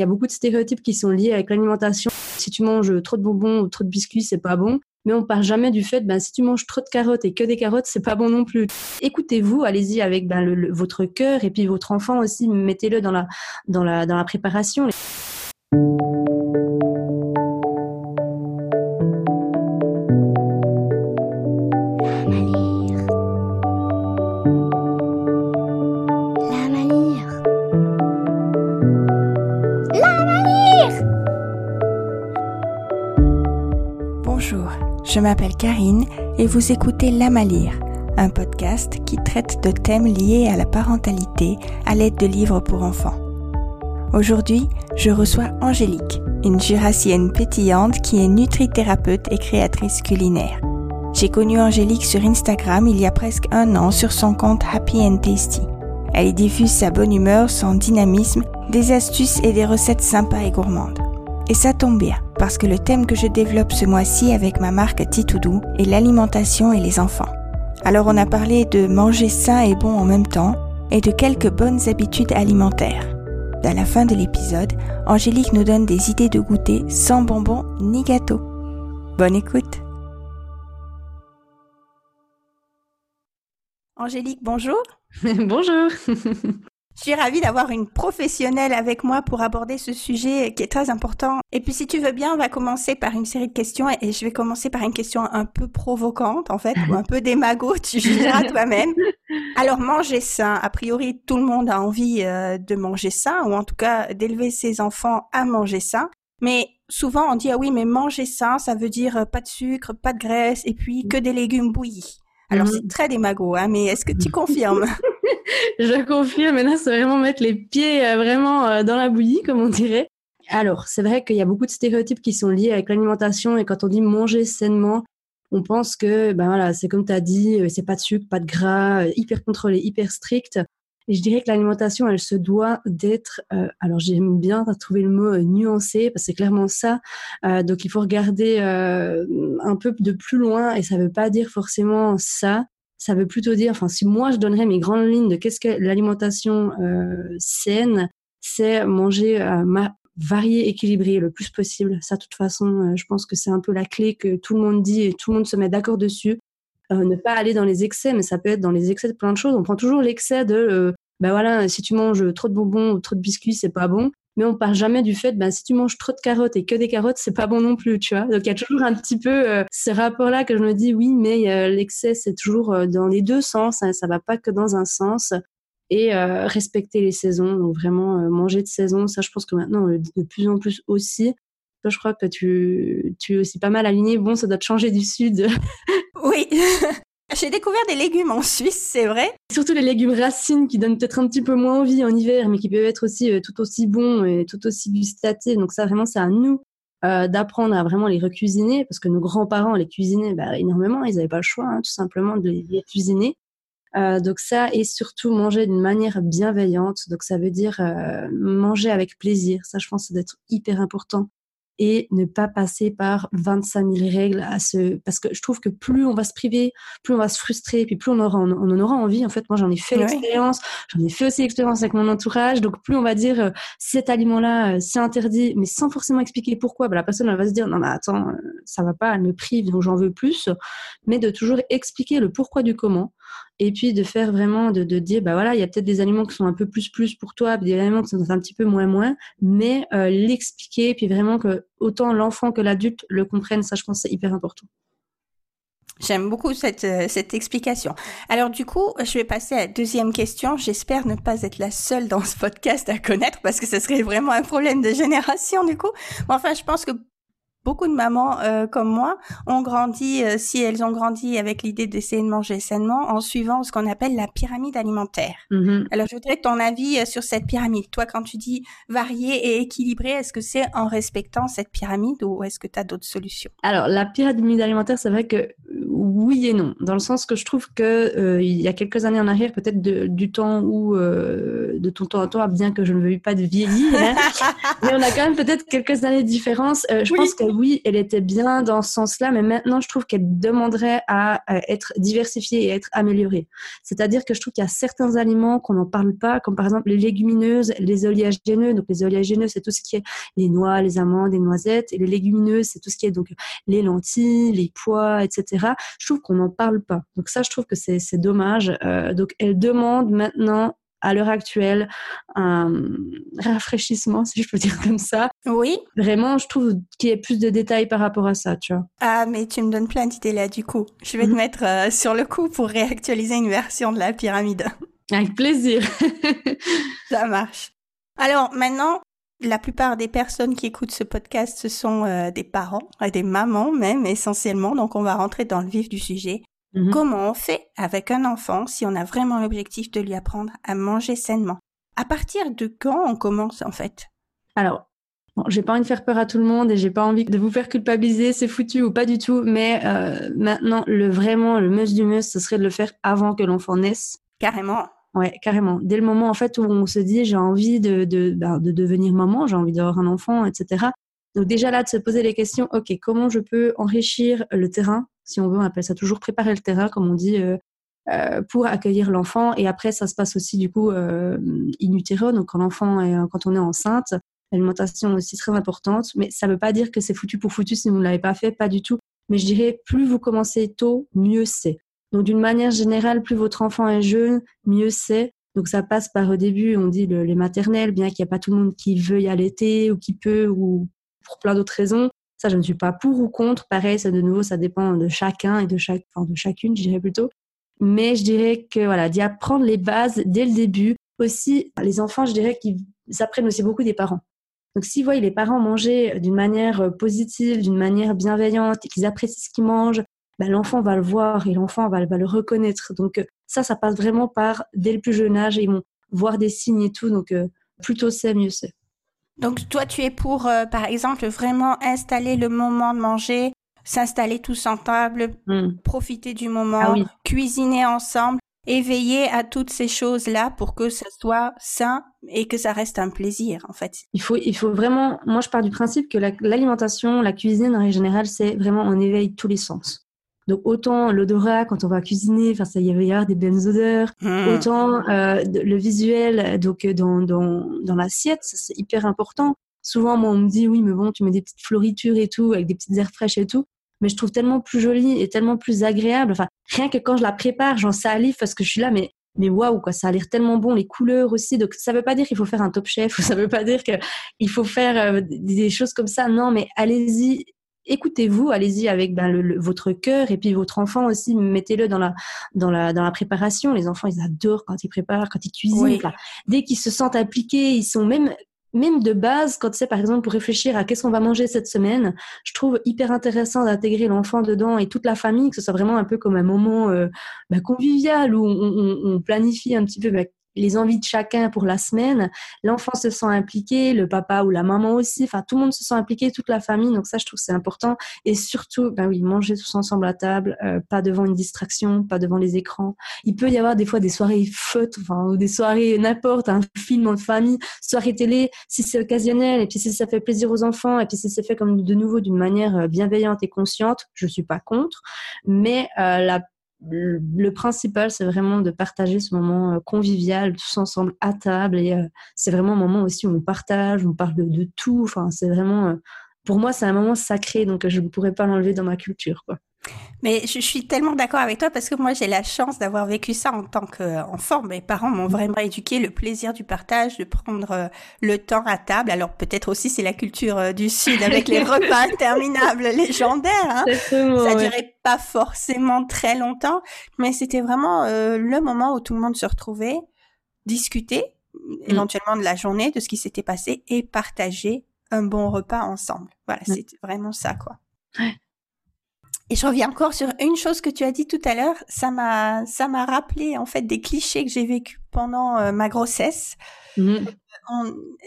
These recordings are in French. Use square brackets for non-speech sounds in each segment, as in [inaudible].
Il y a beaucoup de stéréotypes qui sont liés avec l'alimentation. Si tu manges trop de bonbons ou trop de biscuits, c'est pas bon. Mais on part jamais du fait, ben, si tu manges trop de carottes et que des carottes, c'est pas bon non plus. Écoutez-vous, allez-y avec ben, votre cœur et puis votre enfant aussi, mettez-le dans la, dans la, dans la préparation. Je m'appelle Karine et vous écoutez La Malire, un podcast qui traite de thèmes liés à la parentalité à l'aide de livres pour enfants. Aujourd'hui, je reçois Angélique, une jurassienne pétillante qui est nutrithérapeute et créatrice culinaire. J'ai connu Angélique sur Instagram il y a presque un an sur son compte Happy and Tasty. Elle y diffuse sa bonne humeur, son dynamisme, des astuces et des recettes sympas et gourmandes. Et ça tombe bien, parce que le thème que je développe ce mois-ci avec ma marque Titoudou est l'alimentation et les enfants. Alors on a parlé de manger sain et bon en même temps, et de quelques bonnes habitudes alimentaires. À la fin de l'épisode, Angélique nous donne des idées de goûter sans bonbons ni gâteaux. Bonne écoute Angélique, bonjour [laughs] Bonjour [laughs] Je suis ravie d'avoir une professionnelle avec moi pour aborder ce sujet qui est très important. Et puis si tu veux bien, on va commencer par une série de questions et je vais commencer par une question un peu provocante en fait, ou un peu démago, tu [laughs] jugeras toi-même. Alors manger sain, a priori tout le monde a envie euh, de manger sain ou en tout cas d'élever ses enfants à manger sain. Mais souvent on dit ah oui mais manger sain ça veut dire euh, pas de sucre, pas de graisse et puis que des légumes bouillis. Alors mhm. c'est très démago, hein, mais est-ce que tu confirmes? [laughs] [laughs] Je confirme, là c'est vraiment mettre les pieds euh, vraiment euh, dans la bouillie, comme on dirait. Alors c'est vrai qu'il y a beaucoup de stéréotypes qui sont liés avec l'alimentation et quand on dit manger sainement, on pense que ben voilà c'est comme tu as dit, euh, c'est pas de sucre, pas de gras, hyper contrôlé, hyper strict. Et je dirais que l'alimentation, elle se doit d'être, alors j'aime bien trouver le mot nuancé, parce que c'est clairement ça. Donc il faut regarder un peu de plus loin, et ça veut pas dire forcément ça. Ça veut plutôt dire, enfin si moi je donnerais mes grandes lignes de qu'est-ce que l'alimentation saine, c'est manger ma varié, équilibré le plus possible. Ça, de toute façon, je pense que c'est un peu la clé que tout le monde dit et tout le monde se met d'accord dessus. Euh, ne pas aller dans les excès, mais ça peut être dans les excès de plein de choses. On prend toujours l'excès de ben voilà, si tu manges trop de bonbons ou trop de biscuits, c'est pas bon. Mais on part jamais du fait, ben si tu manges trop de carottes et que des carottes, c'est pas bon non plus, tu vois. Donc il y a toujours un petit peu euh, ce rapport-là que je me dis, oui, mais euh, l'excès, c'est toujours dans les deux sens, hein, ça va pas que dans un sens. Et respecter les saisons, donc vraiment manger de saison, ça je pense que maintenant, de plus en plus aussi. Toi, je crois que tu, tu es aussi pas mal aligné. Bon, ça doit te changer du sud. oui. [laughs] J'ai découvert des légumes en Suisse, c'est vrai. Surtout les légumes racines qui donnent peut-être un petit peu moins envie en hiver, mais qui peuvent être aussi euh, tout aussi bons et tout aussi gustatés. Donc ça, vraiment, c'est à nous euh, d'apprendre à vraiment les recuisiner, parce que nos grands-parents les cuisinaient bah, énormément. Ils n'avaient pas le choix, hein, tout simplement, de les cuisiner. Euh, donc ça, et surtout manger d'une manière bienveillante. Donc ça veut dire euh, manger avec plaisir. Ça, je pense, c'est d'être hyper important et ne pas passer par 25 000 règles à ce parce que je trouve que plus on va se priver, plus on va se frustrer, puis plus on aura on, en aura envie. En fait, moi j'en ai fait l'expérience, j'en ai fait aussi l'expérience avec mon entourage. Donc plus on va dire euh, cet aliment-là euh, c'est interdit, mais sans forcément expliquer pourquoi, bah, la personne elle va se dire non mais attends euh, ça va pas, elle me prive donc j'en veux plus. Mais de toujours expliquer le pourquoi du comment et puis de faire vraiment de, de dire bah voilà il y a peut-être des aliments qui sont un peu plus plus pour toi des aliments qui sont un petit peu moins moins mais euh, l'expliquer puis vraiment que autant l'enfant que l'adulte le comprennent ça je pense c'est hyper important J'aime beaucoup cette, euh, cette explication. Alors du coup, je vais passer à la deuxième question. J'espère ne pas être la seule dans ce podcast à connaître parce que ce serait vraiment un problème de génération du coup. Mais enfin, je pense que beaucoup de mamans euh, comme moi ont grandi, euh, si elles ont grandi avec l'idée d'essayer de manger sainement, en suivant ce qu'on appelle la pyramide alimentaire. Mm-hmm. Alors, je voudrais ton avis euh, sur cette pyramide. Toi, quand tu dis varié et équilibré, est-ce que c'est en respectant cette pyramide ou est-ce que tu as d'autres solutions? Alors, la pyramide alimentaire, c'est vrai que oui et non, dans le sens que je trouve que il y a quelques années en arrière, peut-être du temps où de ton temps à toi, bien que je ne veuille pas de vieillir, hein, [laughs] mais on a quand même peut-être quelques années de différence. je pense que oui, elle était bien dans ce sens-là, mais maintenant, je trouve qu'elle demanderait à, être diversifiée et à être améliorée. C'est-à-dire que je trouve qu'il y a certains aliments qu'on n'en parle pas, comme par exemple les légumineuses, les oléagineux. Donc, les oléagineux, c'est tout ce qui est les noix, les amandes, les noisettes. Et les légumineuses, c'est tout ce qui est donc les lentilles, les pois, etc. Je trouve qu'on n'en parle pas. Donc, ça, je trouve que c'est dommage. Euh, donc, elle demande maintenant à l'heure actuelle un rafraîchissement, si je peux dire comme ça. Oui. Vraiment, je trouve qu'il y ait plus de détails par rapport à ça, tu vois. Ah, mais tu me donnes plein d'idées là, du coup. Je vais te mhm. mettre euh, sur le coup pour réactualiser une version de la pyramide. [laughs] Avec plaisir. [laughs] ça marche. Alors, maintenant, la plupart des personnes qui écoutent ce podcast, ce sont euh, des parents, et des mamans même essentiellement, donc on va rentrer dans le vif du sujet. Mhm. Comment on fait avec un enfant si on a vraiment l'objectif de lui apprendre à manger sainement? À partir de quand on commence en fait? Alors, bon, j'ai pas envie de faire peur à tout le monde et j'ai pas envie de vous faire culpabiliser, c'est foutu ou pas du tout, mais euh, maintenant, le vraiment, le must du must, ce serait de le faire avant que l'enfant naisse. Carrément. Ouais, carrément. Dès le moment en fait où on se dit j'ai envie de, de, ben, de devenir maman, j'ai envie d'avoir un enfant, etc. Donc déjà là, de se poser les questions, ok, comment je peux enrichir le terrain si on veut, on appelle ça toujours préparer le terrain, comme on dit, euh, euh, pour accueillir l'enfant. Et après, ça se passe aussi du coup euh, in utero, donc quand l'enfant est, quand on est enceinte, l'alimentation aussi très importante. Mais ça ne veut pas dire que c'est foutu pour foutu si vous ne l'avez pas fait, pas du tout. Mais je dirais, plus vous commencez tôt, mieux c'est. Donc d'une manière générale, plus votre enfant est jeune, mieux c'est. Donc ça passe par au début, on dit les maternelles, bien qu'il n'y a pas tout le monde qui veut y allaiter ou qui peut ou pour plein d'autres raisons. Ça, je ne suis pas pour ou contre. Pareil, ça de nouveau, ça dépend de chacun et de chaque, enfin, de chacune, je dirais plutôt. Mais je dirais que voilà, d'y apprendre les bases dès le début. Aussi, les enfants, je dirais qu'ils apprennent aussi beaucoup des parents. Donc, s'ils voient les parents manger d'une manière positive, d'une manière bienveillante, qu'ils apprécient ce qu'ils mangent, ben, l'enfant va le voir et l'enfant va, va, le reconnaître. Donc, euh, ça, ça passe vraiment par dès le plus jeune âge. Ils vont voir des signes et tout. Donc, euh, plutôt c'est, mieux c'est. Donc toi, tu es pour, euh, par exemple, vraiment installer le moment de manger, s'installer tous en table, hmm. profiter du moment, ah cuisiner ensemble, éveiller à toutes ces choses-là pour que ça soit sain et que ça reste un plaisir, en fait. Il faut, il faut vraiment, moi je pars du principe que l'alimentation, la, cuisine en général, c'est vraiment on éveille tous les sens. Donc autant l'odorat quand on va cuisiner, enfin ça y avoir des bonnes odeurs, hmm. autant euh, le visuel donc dans dans, dans l'assiette, c'est hyper important. Souvent moi on me dit oui mais bon tu mets des petites floritures et tout avec des petites airs fraîches et tout, mais je trouve tellement plus joli et tellement plus agréable. Enfin rien que quand je la prépare, j'en salive parce que je suis là mais mais waouh quoi, ça a l'air tellement bon, les couleurs aussi. Donc ça veut pas dire qu'il faut faire un top chef ou [laughs] ça veut pas dire qu'il faut faire euh, des choses comme ça. Non, mais allez-y, écoutez-vous, allez-y avec ben, votre cœur et puis votre enfant aussi, mettez-le dans la, dans, la, dans la préparation. Les enfants, ils adorent quand ils préparent, quand ils cuisinent. Dès qu'ils se sentent impliqués, ils sont même même de base, quand c'est par exemple pour réfléchir à qu'est-ce qu'on va manger cette semaine, je trouve hyper intéressant d'intégrer l'enfant dedans et toute la famille, que ce soit vraiment un peu comme un moment euh, ben, convivial où on, planifie un petit peu ben, les envies de chacun pour la semaine. L'enfant se sent impliqué, le papa ou la maman aussi. Enfin, tout le monde se sent impliqué, toute la famille. Donc ça, je trouve c'est important. Et surtout, ben oui, manger tous ensemble à table, euh, pas devant une distraction, pas devant les écrans. Il peut y avoir des fois des soirées feutres, enfin, ou des soirées n'importe, un film en famille, soirée télé, si c'est occasionnel, et puis si ça fait plaisir aux enfants, et puis si c'est fait comme de nouveau d'une manière euh, bienveillante et consciente, je suis pas contre. Mais euh, la le principal, c'est vraiment de partager ce moment euh, convivial, tous ensemble à table. Et euh, c'est vraiment un moment aussi où on partage, on parle de, tout. Enfin, c'est vraiment, euh, pour moi, c'est un moment sacré, donc je ne pourrais pas l'enlever dans ma culture. Quoi. Mais je, suis tellement d'accord avec toi parce que moi j'ai la chance d'avoir vécu ça en tant qu'enfant. Mes parents m'ont vraiment éduqué le plaisir du partage, de prendre euh, le temps à table. Alors peut-être aussi c'est la culture euh, du Sud avec les [laughs] repas interminables légendaires. Hein. Ça durait pas forcément très longtemps, mais c'était vraiment euh, le moment où tout le monde se retrouvait, discuter mm. éventuellement de la journée, de ce qui s'était passé et partager un bon repas ensemble. Voilà, mm. c'était vraiment ça quoi. Et je reviens encore sur une chose que tu as dit tout à l'heure. Ça m'a, ça m'a rappelé en fait des clichés que j'ai vécu pendant euh, ma grossesse. Mhm.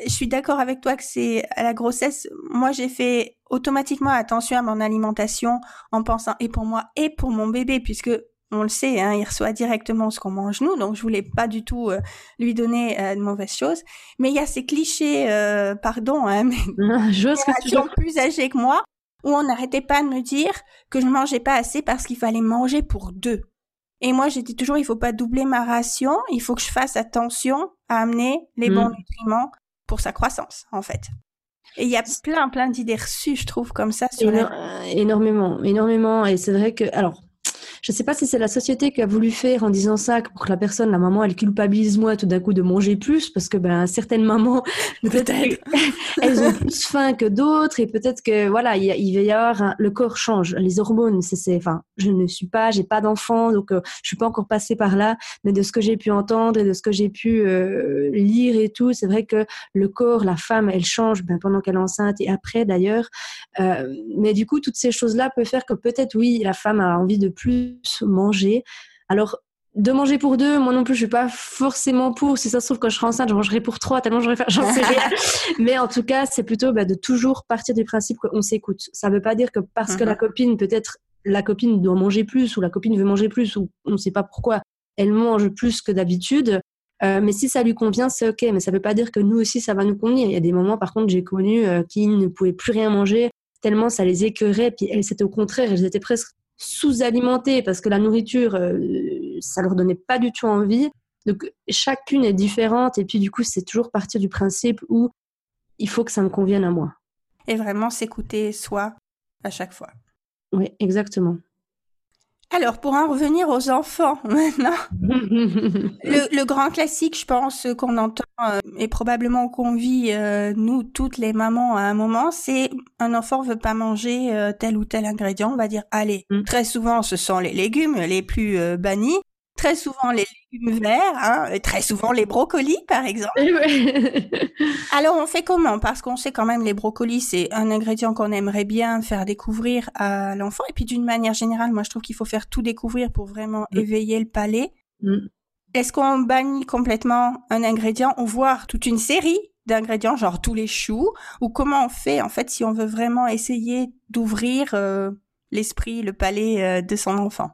je suis d'accord avec toi que c'est à la grossesse. Moi, j'ai fait automatiquement attention à mon alimentation en pensant et pour moi et pour mon bébé puisque on le sait, hein, il reçoit directement ce qu'on mange nous, donc je voulais pas du tout euh, lui donner euh, de mauvaises choses. Mais il y a ces clichés, pardon, hein, [laughs] mais je que tu plus âgés que moi, où on n'arrêtait pas de me dire que je mangeais pas assez parce qu'il fallait manger pour deux. Et moi, j'étais toujours, il faut pas doubler ma ration, il faut que je fasse attention à amener les bons mm. nutriments pour sa croissance, en fait. Et il y a plein, plein d'idées reçues, je trouve, comme ça. Sur Énormément, énormément. Et c'est vrai que, alors, je ne sais pas si c'est la société qui a voulu faire en disant ça pour que la personne, la maman, elle culpabilise moi tout d'un coup de manger plus parce que ben certaines mamans [laughs] [laughs] peut-être [laughs] elles ont plus faim que d'autres et peut-être que voilà il, il, va y avoir le corps change, les hormones, c'est enfin je ne suis pas, j'ai pas d'enfant donc je euh, je suis pas encore passée par là, mais de ce que j'ai pu entendre et de ce que j'ai pu euh, lire et tout, c'est vrai que le corps, la femme, elle change ben, pendant qu'elle est enceinte et après d'ailleurs, euh, mais du coup toutes ces choses là peuvent faire que peut-être oui la femme a envie de plus manger. Alors, de manger pour deux, moi non plus, je suis pas forcément pour. Si ça se trouve, quand je serai enceinte, je mangerai pour trois, tellement j'aurais fait, [laughs] j'en sais rien. [laughs] Mais en tout cas, c'est plutôt bah, de toujours partir du principe qu'on s'écoute. Ça veut pas dire que parce que la mhm. copine, peut-être, la copine doit manger plus, ou la copine veut manger plus, ou on ne sait pas pourquoi, elle mange plus que d'habitude. Euh, mais si ça lui convient, c'est ok. Mais ça veut pas dire que nous aussi, ça va nous convenir. Il y a des moments, par contre, j'ai connu euh, qui ne pouvaient plus rien manger tellement ça les écœurait. Puis elles, c'était au contraire, elles étaient presque sous-alimentés parce que la nourriture, euh, ça leur donnait pas du tout envie. Donc chacune est différente et puis du coup c'est toujours partir du principe où il faut que ça me convienne à moi. Et vraiment s'écouter soi à chaque fois. Oui, exactement. Alors, pour en revenir aux enfants [laughs] maintenant, [laughs] le, grand classique, je pense, qu'on entend euh, et probablement qu'on vit, euh, nous, toutes les mamans, à un moment, c'est un enfant veut pas manger euh, tel ou tel ingrédient, on va dire, allez, mm. très souvent, ce sont les légumes les plus bannis, très souvent les légumes verts, hein, très souvent les brocolis par exemple. [laughs] Alors on fait comment? Parce qu'on sait quand même les brocolis c'est un ingrédient qu'on aimerait bien faire découvrir à l'enfant et puis d'une manière générale moi je trouve qu'il faut faire tout découvrir pour vraiment mm. éveiller le palais. Mm. Est-ce qu'on bannit complètement un ingrédient ou voire toute une série d'ingrédients genre tous les choux? Ou comment on fait en fait si on veut vraiment essayer d'ouvrir euh, l'esprit, le palais euh, de son enfant?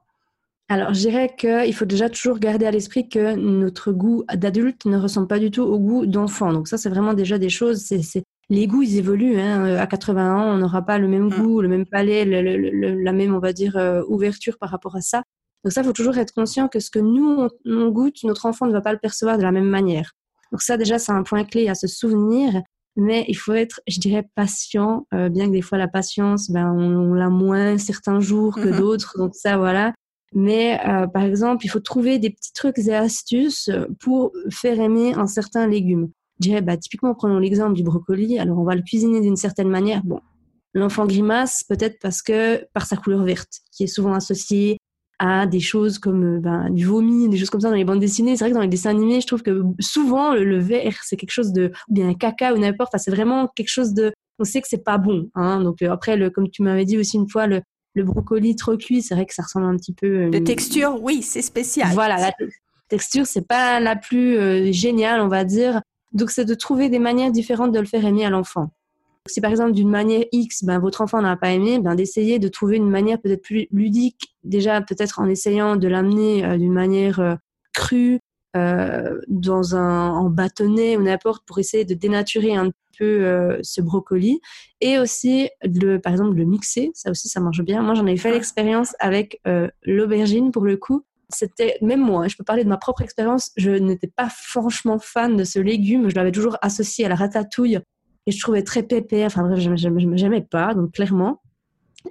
Alors, je dirais qu'il faut déjà toujours garder à l'esprit que notre goût d'adulte ne ressemble pas du tout au goût d'enfant. Donc ça, c'est vraiment déjà des choses. C'est, les goûts, ils évoluent. Hein. À 80 ans, on n'aura pas le même mm. goût, le même palais, la même, on va dire, euh, ouverture par rapport à ça. Donc ça, il faut toujours être conscient que ce que nous, on, goûte, notre enfant ne va pas le percevoir de la même manière. Donc ça, déjà, c'est un point clé à se souvenir. Mais il faut être, je dirais, patient, euh, bien que des fois la patience, ben, on, l'a moins certains jours que mm-hmm. d'autres. Donc ça, voilà. Mais euh, par exemple, il faut trouver des petits trucs et astuces pour faire aimer un certain légume. Je dirais, bah, typiquement, prenons l'exemple du brocoli. Alors, on va le cuisiner d'une certaine manière. Bon, l'enfant grimace peut-être parce que par sa couleur verte, qui est souvent associée à des choses comme ben, du vomi, des choses comme ça dans les bandes dessinées. C'est vrai que dans les dessins animés, je trouve que souvent le, vert, c'est quelque chose de, ou bien caca ou n'importe. Enfin, c'est vraiment quelque chose de, on sait que c'est pas bon. Hein. Donc euh, après, le, comme tu m'avais dit aussi une fois, le, le brocoli trop cuit, c'est vrai que ça ressemble un petit peu. de euh, texture, oui, c'est spécial. Voilà, la texture, c'est pas la plus euh, géniale, on va dire. Donc, c'est de trouver des manières différentes de le faire aimer à l'enfant. Si par exemple d'une manière X, ben, votre enfant n'a pas aimé, ben, d'essayer de trouver une manière peut-être plus ludique, déjà peut-être en essayant de l'amener euh, d'une manière crue, dans un en bâtonnet ou n'importe pour essayer de dénaturer un peu euh, ce brocoli. Et aussi le par exemple le mixer. Ça aussi ça marche bien. Moi j'en ai fait l'expérience avec euh, l'aubergine pour le coup. C'était même moi je peux parler de ma propre expérience. Je n'étais pas franchement fan de ce légume. Je l'avais toujours associé à la ratatouille et je trouvais très pépère. Enfin bref je n'aimais pas donc clairement.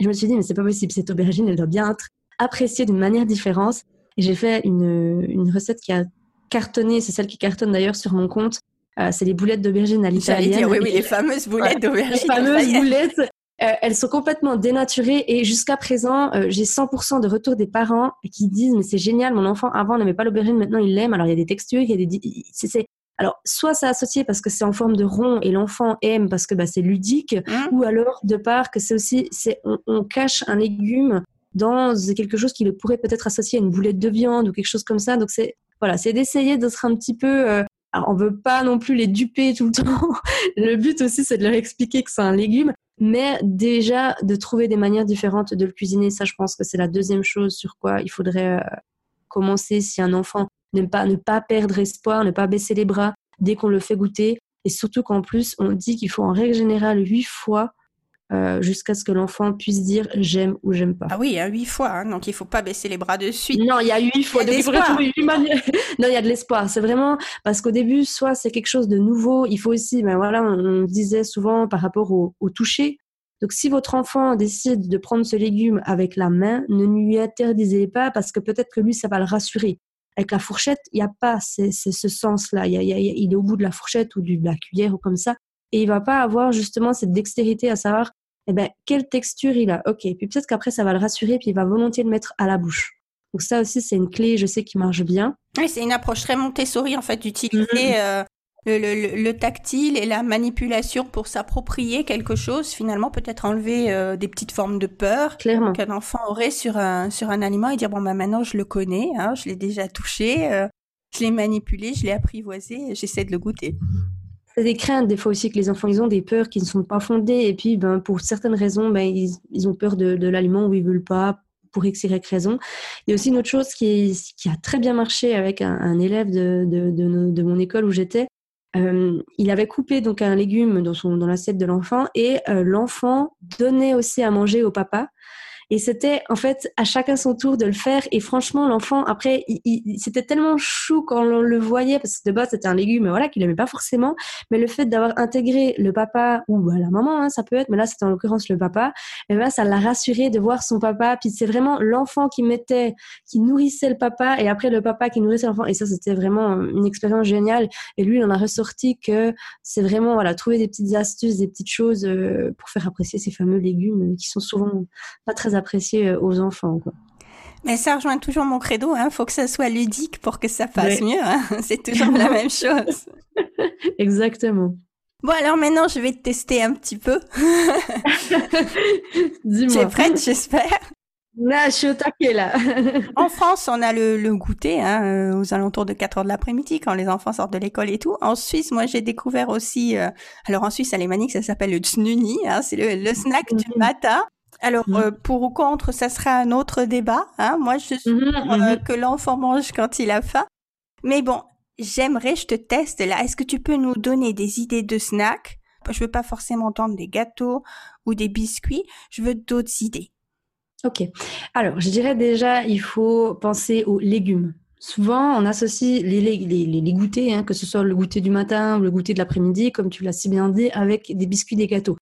Je me suis dit mais c'est pas possible cette aubergine elle doit bien être appréciée d'une manière différente. Et j'ai fait une, une recette qui a cartonné c'est celle qui cartonne d'ailleurs sur mon compte euh, c'est les boulettes d'aubergine à l'italienne. oui, oui, les fameuses boulettes d'aubergine. Les fameuses boulettes. Euh, elles sont complètement dénaturées et jusqu'à présent, euh, j'ai 100% de retour des parents qui disent mais c'est génial, mon enfant avant n'aimait pas l'aubergine, maintenant il l'aime. Alors il y a des textures, il y a des, c'est, alors soit c'est associé parce que c'est en forme de rond et l'enfant aime parce que bah, c'est ludique, mmh. ou alors de part que c'est aussi, c'est on, on, cache un légume dans quelque chose qui le pourrait peut-être associer à une boulette de viande ou quelque chose comme ça. Donc c'est voilà, c'est d'essayer d'être un petit peu alors, on veut pas non plus les duper tout le [laughs] temps. le but aussi, c'est de leur expliquer que c'est un légume, mais déjà de trouver des manières différentes de le cuisiner. Ça, je pense que c'est la deuxième chose sur quoi il faudrait euh, commencer si un enfant n'aime pas, ne pas perdre espoir, ne pas baisser les bras dès qu'on le fait goûter. Et surtout qu'en plus, on dit qu'il faut en règle générale huit fois euh, jusqu'à ce que l'enfant puisse dire j'aime ou j'aime pas. Ah oui, il y a huit fois, hein, donc il faut pas baisser les bras de suite. Non, il y a huit fois. Il y a de [laughs] non, il y a de l'espoir. C'est vraiment parce qu'au début, soit c'est quelque chose de nouveau. Il faut aussi, ben voilà, on, disait souvent par rapport au, au toucher. Donc, si votre enfant décide de prendre ce légume avec la main, ne lui interdisez pas parce que peut-être que lui, ça va le rassurer. Avec la fourchette, il n'y a pas ce, ce sens-là. Il, il, est au bout de la fourchette ou de la cuillère ou comme ça. Et il va pas avoir justement cette dextérité à savoir eh ben, quelle texture il a. Ok, puis peut-être qu'après, ça va le rassurer, puis il va volontiers le mettre à la bouche. Donc ça aussi, c'est une clé, je sais, qui marche bien. Oui, c'est une approche très Montessori, en fait, d'utiliser mm-hmm. euh, le, le, tactile et la manipulation pour s'approprier quelque chose, finalement, peut-être enlever euh, des petites formes de peur qu'un enfant aurait sur un, sur un aliment et dire, bon, bah, maintenant, je le connais, hein, je l'ai déjà touché, euh, je l'ai manipulé, je l'ai apprivoisé, j'essaie de le goûter des craintes des fois aussi que les enfants ils ont des peurs qui ne sont pas fondées et puis ben pour certaines raisons ben ils, ont peur de, l'aliment ou ils veulent pas pour x y raison. Il y a aussi une autre chose qui, qui a très bien marché avec un, élève de, de, de, mon école où j'étais. Euh, il avait coupé donc un légume dans son dans l'assiette de l'enfant et euh, l'enfant donnait aussi à manger au papa et c'était en fait à chacun son tour de le faire. Et franchement, l'enfant, après, il, c'était tellement chou quand on le voyait, parce que de base, c'était un légume voilà, qu'il n'aimait pas forcément. Mais le fait d'avoir intégré le papa ou bah, la maman, hein, ça peut être, mais là, c'était en l'occurrence le papa, et ben, ça l'a rassuré de voir son papa. Puis c'est vraiment l'enfant qui mettait, qui nourrissait le papa, et après le papa qui nourrissait l'enfant. Et ça, c'était vraiment une expérience géniale. Et lui, il en a ressorti que c'est vraiment, voilà, trouver des petites astuces, des petites choses euh, pour faire apprécier ces fameux légumes qui sont souvent pas très apprécier euh, aux enfants. Quoi. Mais ça rejoint toujours mon credo, il hein. faut que ça soit ludique pour que ça passe mieux. Hein. [laughs] C'est toujours la même chose. [laughs] Exactement. Bon, alors maintenant, je vais te tester un petit peu. [laughs] Dis-moi. Tu es prête, j'espère? Là, je suis au taquet, là. en France, on a le, goûter hein, euh, aux alentours de 4 heures de l'après-midi quand les enfants sortent de l'école et tout. En Suisse, moi, j'ai découvert aussi... Euh, alors, en Suisse, alémanique, ça s'appelle le tsnuni. Hein, c'est le, le, snack du mhm. matin. Alors, mmh. euh, pour ou contre, ça sera un autre débat. Hein. Moi, je suis mmh, euh, mmh. que l'enfant mange quand il a faim. Mais bon, j'aimerais, je te teste là. Est-ce que tu peux nous donner des idées de snacks? Je veux pas forcément entendre des gâteaux ou des biscuits. Je veux d'autres idées. Ok. Alors, je dirais déjà, il faut penser aux légumes. Souvent, on associe les, les, les, goûters, hein, que ce soit le goûter du matin ou le goûter de l'après-midi, comme tu l'as si bien dit, avec des biscuits, des gâteaux.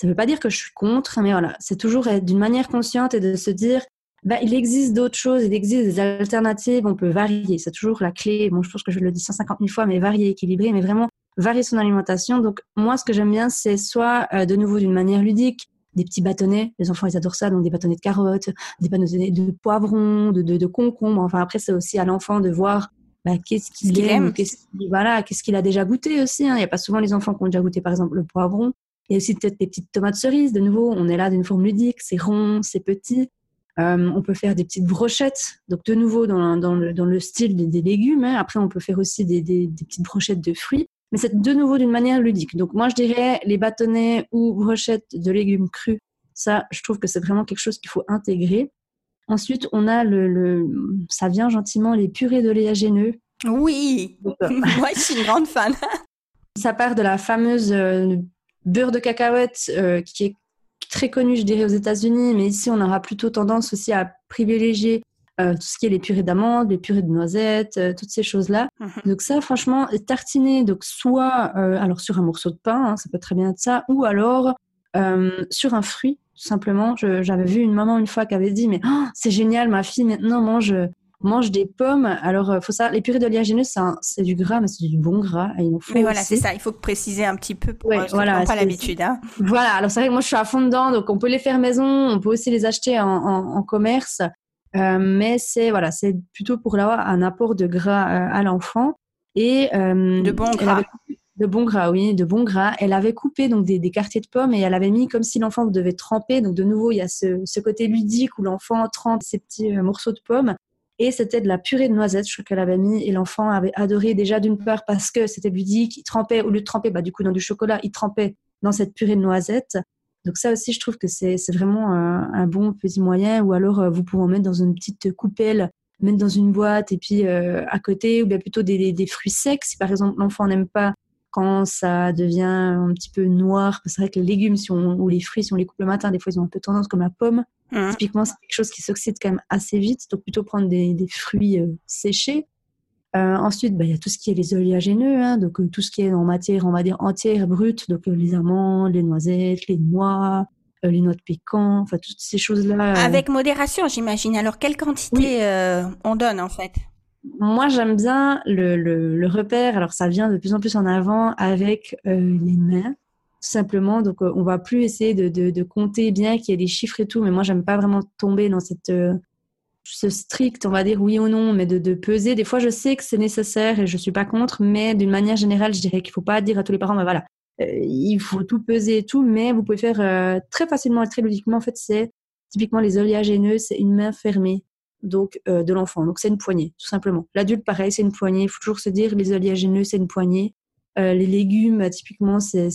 Ça ne veut pas dire que je suis contre, mais voilà, c'est toujours d'une manière consciente et de se dire, bah, il existe d'autres choses, il existe des alternatives, on peut varier. C'est toujours la clé. Bon, je pense que je le dis 150 000 fois, mais varier, équilibrer, mais vraiment varier son alimentation. Donc, moi, ce que j'aime bien, c'est soit euh, de nouveau d'une manière ludique, des petits bâtonnets. Les enfants, ils adorent ça. Donc, des bâtonnets de carottes, des bâtonnets de poivrons, de, de, de concombres. Enfin, après, c'est aussi à l'enfant de voir bah, qu'est-ce qu'il aime, qu'est-ce qu'il voilà, qu'est-ce qu'il a déjà goûté aussi. Hein. Il n'y a pas souvent les enfants qui ont déjà goûté, par exemple, le poivron. Il y a aussi peut-être des petites tomates cerises. De nouveau, on est là d'une forme ludique. C'est rond, c'est petit. Euh, on peut faire des petites brochettes. Donc, de nouveau, dans, dans, le, dans le, style des, légumes. Hein. Après, on peut faire aussi des, des, des, petites brochettes de fruits. Mais c'est de nouveau d'une manière ludique. Donc, moi, je dirais les bâtonnets ou brochettes de légumes crus. Ça, je trouve que c'est vraiment quelque chose qu'il faut intégrer. Ensuite, on a le, le, ça vient gentiment, les purées d'oléagineux. Oui, euh, [laughs] moi je suis une grande fan. [laughs] ça part de la fameuse euh, beurre de cacahuète euh, qui est très connu, je dirais, aux États-Unis, mais ici, on aura plutôt tendance aussi à privilégier euh, tout ce qui est les purées d'amandes, les purées de noisettes, euh, toutes ces choses-là. Mhm. Donc ça, franchement, tartiner, donc soit alors sur un morceau de pain, hein, ça peut très bien être ça, ou alors sur un fruit, tout simplement. J'avais vu une maman une fois qui avait dit, mais oh, c'est génial, ma fille maintenant mange mange des pommes. Alors, euh, faut ça. Les purées d'oléagineux, c'est du gras, mais c'est du bon gras. il faut mais voilà, c'est ça. Il faut préciser un petit peu pour ouais, voilà, pas l'habitude. Hein. [laughs] Voilà. Alors, c'est vrai que moi, je suis à fond dedans. Donc, on peut les faire maison. On peut aussi les acheter en, en, commerce. Euh, mais c'est voilà, c'est plutôt pour avoir un apport de gras euh, à l'enfant et de bon gras. De bon gras, oui, de bon gras. Elle avait coupé donc des, des, quartiers de pommes et elle avait mis comme si l'enfant devait tremper. Donc de nouveau, il y a ce, ce côté ludique où l'enfant trempe ses petits morceaux de pommes. Et c'était de la purée de noisettes, je crois qu'elle avait mis. Et l'enfant avait adoré déjà d'une part parce que c'était ludique. Il trempait, au lieu de tremper, bah, du coup, dans du chocolat, il trempait dans cette purée de noisettes. Donc ça aussi, je trouve que c'est vraiment un, bon petit moyen. Ou alors, euh, vous pouvez en mettre dans une petite coupelle, mettre dans une boîte et puis euh, à côté, ou bien plutôt des, fruits secs. Si par exemple l'enfant n'aime pas quand ça devient un petit peu noir, c'est vrai que les légumes si on, ou les fruits, si on les coupe le matin, des fois ils ont un peu tendance comme la pomme. Mmh. Typiquement, c'est quelque chose qui s'oxyde quand même assez vite, donc plutôt prendre des, des fruits euh, séchés. Euh, ensuite, bah, il y a tout ce qui est les oléagineux, hein, donc euh, tout ce qui est en matière, on va dire entière, brute, donc les amandes, les noisettes, les noix, les noix de pécan, enfin toutes ces choses-là. Avec modération, j'imagine. Alors, quelle quantité on donne en fait? Moi, j'aime bien le, le, le, repère. Alors, ça vient de plus en plus en avant avec euh, les mains, simplement. Donc, euh, on va plus essayer de, de, compter bien qu'il y ait des chiffres et tout. Mais moi, j'aime pas vraiment tomber dans cette euh, ce strict, on va dire oui ou non, mais de, de peser. Des fois, je sais que c'est nécessaire et je suis pas contre, mais d'une manière générale, je dirais qu'il faut pas dire à tous les parents, ben voilà, il faut tout peser et tout. Mais vous pouvez faire très facilement et très logiquement. En fait, c'est typiquement les oléagineux, c'est une main fermée donc euh, de l'enfant. Donc c'est une poignée, tout simplement. L'adulte, pareil, c'est une poignée. Il faut toujours se dire, les oléagineux, c'est une poignée. Euh, les légumes, typiquement, c'est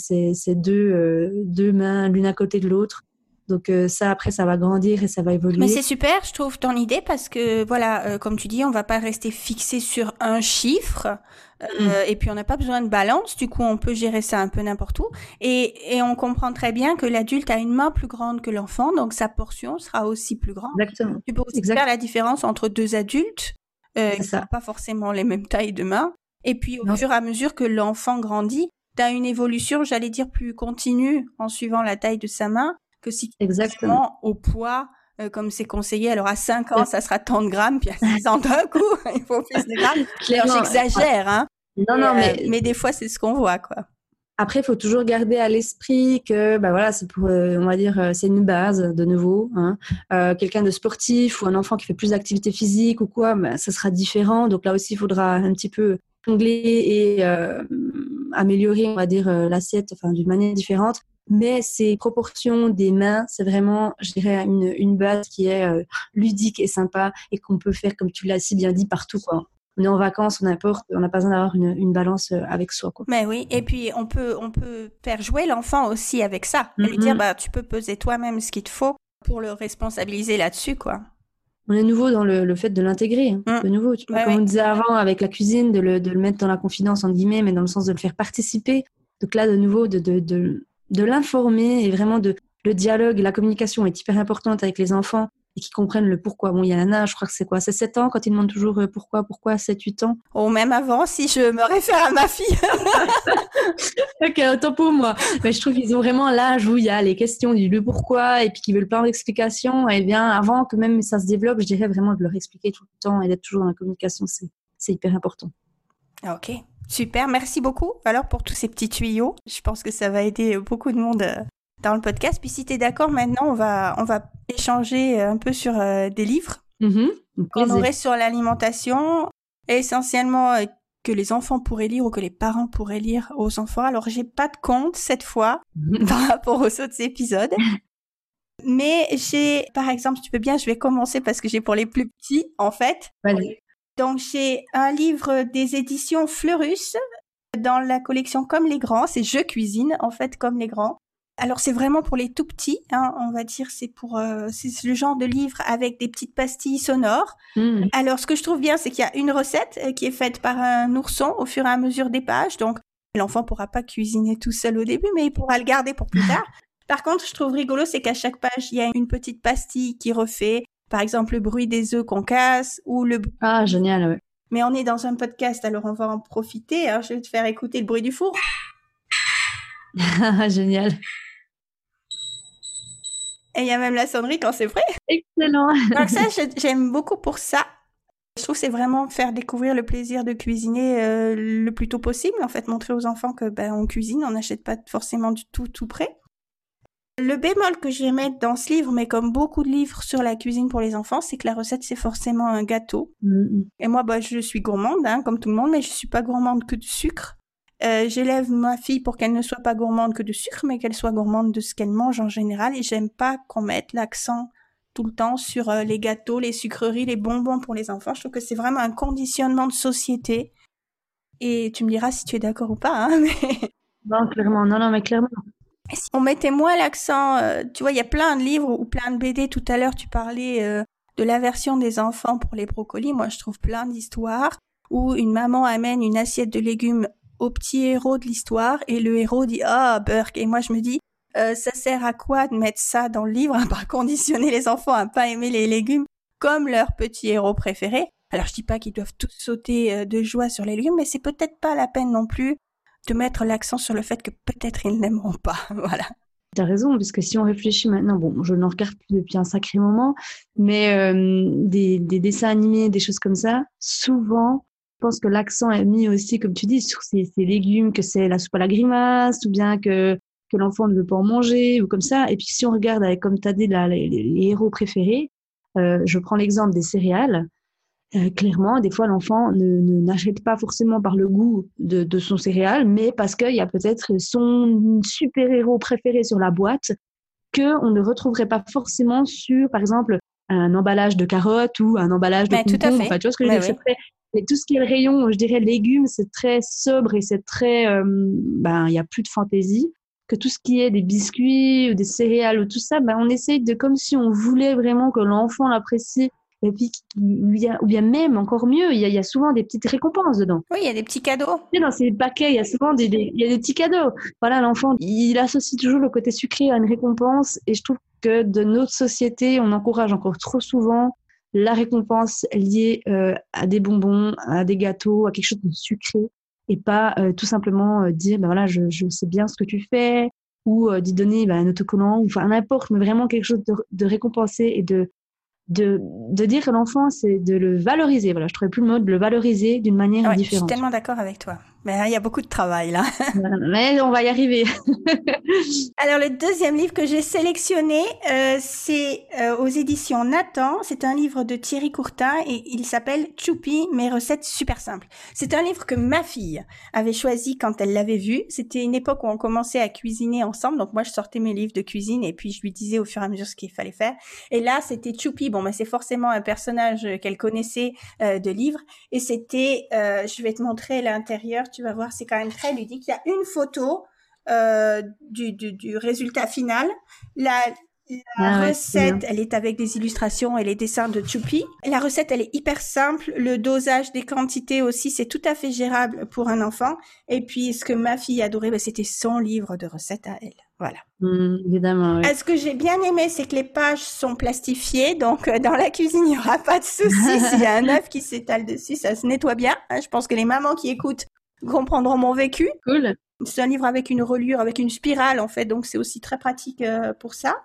deux, euh, deux mains l'une à côté de l'autre. Donc euh, ça, après, ça va grandir et ça va évoluer. Mais c'est super, je trouve, ton idée, parce que, voilà, comme tu dis, on va pas rester fixé sur un chiffre. Mm. Et puis, on n'a pas besoin de balance. Du coup, on peut gérer ça un peu n'importe où. Et, et on comprend très bien que l'adulte a une main plus grande que l'enfant, donc sa portion sera aussi plus grande. Exactement. Tu peux aussi faire la différence entre deux adultes euh, qui n'ont pas forcément les mêmes tailles de main. Et puis, au fur et à mesure que l'enfant grandit, tu as une évolution, j'allais dire, plus continue en suivant la taille de sa main que si tu Exactement. au poids, euh, comme c'est conseillé. Alors à 5 ans, ça sera tant de grammes, puis à [laughs] 6 ans d'un coup, [laughs] il faut plus de grammes. [laughs] J'exagère, hein. Non, non, mais... Euh, mais des fois, c'est ce qu'on voit, quoi. Après, il faut toujours garder à l'esprit que, bah voilà, c'est pour, euh, on va dire, c'est une base de nouveau. Hein. Quelqu'un de sportif ou un enfant qui fait plus d'activité physique ou quoi, bah, ça sera différent. Donc là aussi, il faudra un petit peu jongler et améliorer, on va dire, l'assiette, enfin, d'une manière différente mais ces proportions des mains, c'est vraiment, je dirais, une, une base qui est euh, ludique et sympa et qu'on peut faire, comme tu l'as si bien dit, partout. Quoi. On est en vacances, on n'importe, on n'a pas besoin d'avoir une, une, balance euh, avec soi. Quoi. Mais oui, et puis on peut, on peut faire jouer l'enfant aussi avec ça, et lui dire, mm-hmm. bah, tu peux peser toi-même ce qu'il te faut pour le responsabiliser là-dessus, quoi. On est nouveau dans le, le fait de l'intégrer, hein, de nouveau. Tu vois, comme on disait avant avec la cuisine, de le, de le mettre dans la confidence, entre guillemets, mais dans le sens de le faire participer. Donc là, de nouveau, de, de, de de l'informer et vraiment de le dialogue, la communication est hyper importante avec les enfants et qui comprennent le pourquoi. Bon, il y a un âge, je crois que c'est quoi C'est 7 ans quand ils demandent toujours euh, pourquoi, pourquoi, 7, 8 ans? Ou même avant, si je me réfère à ma fille. [laughs] ok, autant pour moi. Mais je trouve qu'ils ont vraiment l'âge où il y a les questions du le pourquoi et puis qu'ils veulent plein d'explications. Et bien, avant que même ça se développe, je dirais vraiment de leur expliquer tout le temps et d'être toujours dans la communication, c'est hyper important. Ok, Super, merci beaucoup alors pour tous ces petits tuyaux. Je pense que ça va aider beaucoup de monde euh, dans le podcast. Puis si tu es d'accord, maintenant on va, on va échanger un peu sur euh, des livres mmh qu'on aurait sur l'alimentation, essentiellement euh, que les enfants pourraient lire ou que les parents pourraient lire aux enfants. Alors j'ai pas de compte cette fois par rapport aux autres épisodes. Mais j'ai, par exemple, si tu peux bien, je vais commencer parce que j'ai pour les plus petits, en fait. Donc j'ai un livre des éditions Fleurus dans la collection Comme les grands, c'est Je cuisine en fait comme les grands. Alors c'est vraiment pour les tout petits, hein, on va dire c'est pour euh, c'est le genre de livre avec des petites pastilles sonores. Mmh. Alors ce que je trouve bien c'est qu'il y a une recette euh, qui est faite par un ourson au fur et à mesure des pages, donc l'enfant pourra pas cuisiner tout seul au début, mais il pourra le garder pour plus [laughs] tard. Par contre, je trouve rigolo, c'est qu'à chaque page, il y a une petite pastille qui refait par exemple, le bruit des œufs qu'on casse ou le... Ah, génial, ouais. Mais on est dans un podcast, alors on va en profiter. Alors, je vais te faire écouter le bruit du four. [laughs] génial. Et il y a même la sonnerie quand c'est prêt. Excellent. [laughs] Donc ça, j'aime beaucoup pour ça. Je trouve c'est vraiment faire découvrir le plaisir de cuisiner euh, le plus tôt possible. En fait, montrer aux enfants que ben on cuisine, on n'achète pas forcément du tout tout prêt. Le bémol que je vais mettre dans ce livre, mais comme beaucoup de livres sur la cuisine pour les enfants, c'est que la recette c'est forcément un gâteau. Mm-hmm. Et moi, bah, je suis gourmande, hein, comme tout le monde, mais je suis pas gourmande que de sucre. Euh, J'élève ma fille pour qu'elle ne soit pas gourmande que de sucre, mais qu'elle soit gourmande de ce qu'elle mange en général. Et j'aime pas qu'on mette l'accent tout le temps sur euh, les gâteaux, les sucreries, les bonbons pour les enfants. Je trouve que c'est vraiment un conditionnement de société. Et tu me diras si tu es d'accord ou pas. Hein, [laughs] mais... Non, clairement. Non, non, mais clairement. Si on mettait moins l'accent, euh, tu vois, il y a plein de livres ou plein de BD. Tout à l'heure, tu parlais euh, de l'aversion des enfants pour les brocolis. Moi, je trouve plein d'histoires où une maman amène une assiette de légumes au petit héros de l'histoire et le héros dit ah Burke et moi je me dis euh, ça sert à quoi de mettre ça dans le livre à pas [laughs] conditionner les enfants à pas aimer les légumes comme leur petit héros préféré? Alors je dis pas qu'ils doivent tous sauter euh, de joie sur les légumes, mais c'est peut-être pas la peine non plus de mettre l'accent sur le fait que peut-être ils n'aimeront pas. [laughs] voilà. T'as raison, parce que si on réfléchit maintenant, bon, je n'en regarde plus depuis un sacré moment, mais euh, des, des, dessins animés, des choses comme ça, souvent, pense que l'accent est mis aussi, comme tu dis, sur ces, ces légumes, que c'est la soupe à la grimace, ou bien que, que l'enfant ne veut pas en manger, ou comme ça. Et puis si on regarde avec, comme tu as dit, là, les, les, héros préférés, euh, je prends l'exemple des céréales. Euh, clairement, des fois, l'enfant ne, n'achète pas forcément par le goût de, de son céréale, mais parce qu'il y a peut-être son super-héros préféré sur la boîte qu'on ne retrouverait pas forcément sur, par exemple, un emballage de carottes ou un emballage de concombre. Enfin, tu vois ce que je veux dire? oui. Tout ce qui est le rayon, je dirais légumes, c'est très sobre et c'est très, euh, ben, il n'y a plus de fantaisie. Que tout ce qui est des biscuits ou des céréales ou tout ça, ben, on essaye de, comme si on voulait vraiment que l'enfant l'apprécie et puis ou bien même encore mieux, il y, a, il y, a, souvent des petites récompenses dedans. Oui, il y a des petits cadeaux. Dans ces paquets, il y a souvent des, des il y a des petits cadeaux. Voilà, l'enfant, il associe toujours le côté sucré à une récompense, et je trouve que de notre société, on encourage encore trop souvent la récompense liée euh, à des bonbons, à des gâteaux, à quelque chose de sucré, et pas euh, tout simplement euh, dire, ben voilà, je, je, sais bien ce que tu fais, ou d'y donner ben, un autocollant, enfin n'importe, mais vraiment quelque chose de, de récompensé et de de, de dire que l'enfant, c'est de le valoriser. Voilà, je trouvais plus le mot de le valoriser d'une manière ouais, différente. Je suis tellement d'accord avec toi. Mais il y a beaucoup de travail là. [laughs] Mais on va y arriver. [laughs] Alors le deuxième livre que j'ai sélectionné, euh, c'est euh, aux éditions Nathan. C'est un livre de Thierry Courtin et il s'appelle Choupi, mes recettes super simples. C'est un livre que ma fille avait choisi quand elle l'avait vu. C'était une époque où on commençait à cuisiner ensemble. Donc moi je sortais mes livres de cuisine et puis je lui disais au fur et à mesure ce qu'il fallait faire. Et là c'était Choupi. Bon, ben c'est forcément un personnage qu'elle connaissait euh, de livres et c'était, euh, je vais te montrer l'intérieur tu vas voir, c'est quand même très ludique. Il y a une photo euh, du, du, du, résultat final. La, la ah recette, elle est avec des illustrations et les dessins de Choupi. La recette, elle est hyper simple. Le dosage des quantités aussi, c'est tout à fait gérable pour un enfant. Et puis, ce que ma fille adorait, ben, c'était son livre de recettes à elle. Voilà. Mmh, évidemment. Oui. Ce que j'ai bien aimé, c'est que les pages sont plastifiées, donc euh, dans la cuisine, il n'y aura pas de souci. [laughs] S'il y a un œuf qui s'étale dessus, ça se nettoie bien. Hein, je pense que les mamans qui écoutent comprendront mon vécu. Cool. C'est un livre avec une reliure, avec une spirale en fait, donc c'est aussi très pratique euh, pour ça.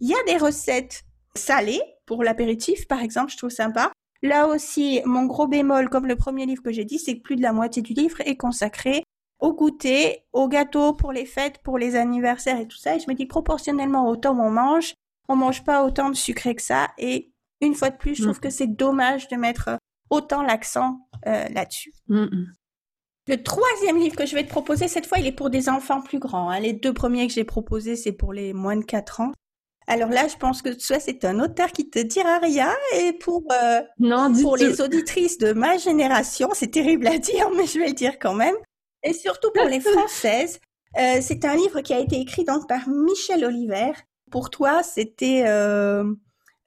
Il y a des recettes salées pour l'apéritif, par exemple, je trouve sympa. Là aussi, mon gros bémol, comme le premier livre que j'ai dit, c'est que plus de la moitié du livre est consacré au goûter, au gâteau pour les fêtes, pour les anniversaires et tout ça. Et je me dis proportionnellement autant on mange, on mange pas autant de sucré que ça. Et une fois de plus, je trouve mmh. que c'est dommage de mettre autant l'accent euh, là-dessus. Mmh. Le troisième livre que je vais te proposer, cette fois, il est pour des enfants plus grands. Hein. Les deux premiers que j'ai proposés, c'est pour les moins de 4 ans. Alors là, je pense que soit c'est un auteur qui te dira rien, et pour euh, non, pour les auditrices de ma génération, c'est terrible à dire, mais je vais le dire quand même. Et surtout pour les [laughs] françaises, euh, c'est un livre qui a été écrit donc par Michel Oliver. Pour toi, c'était euh,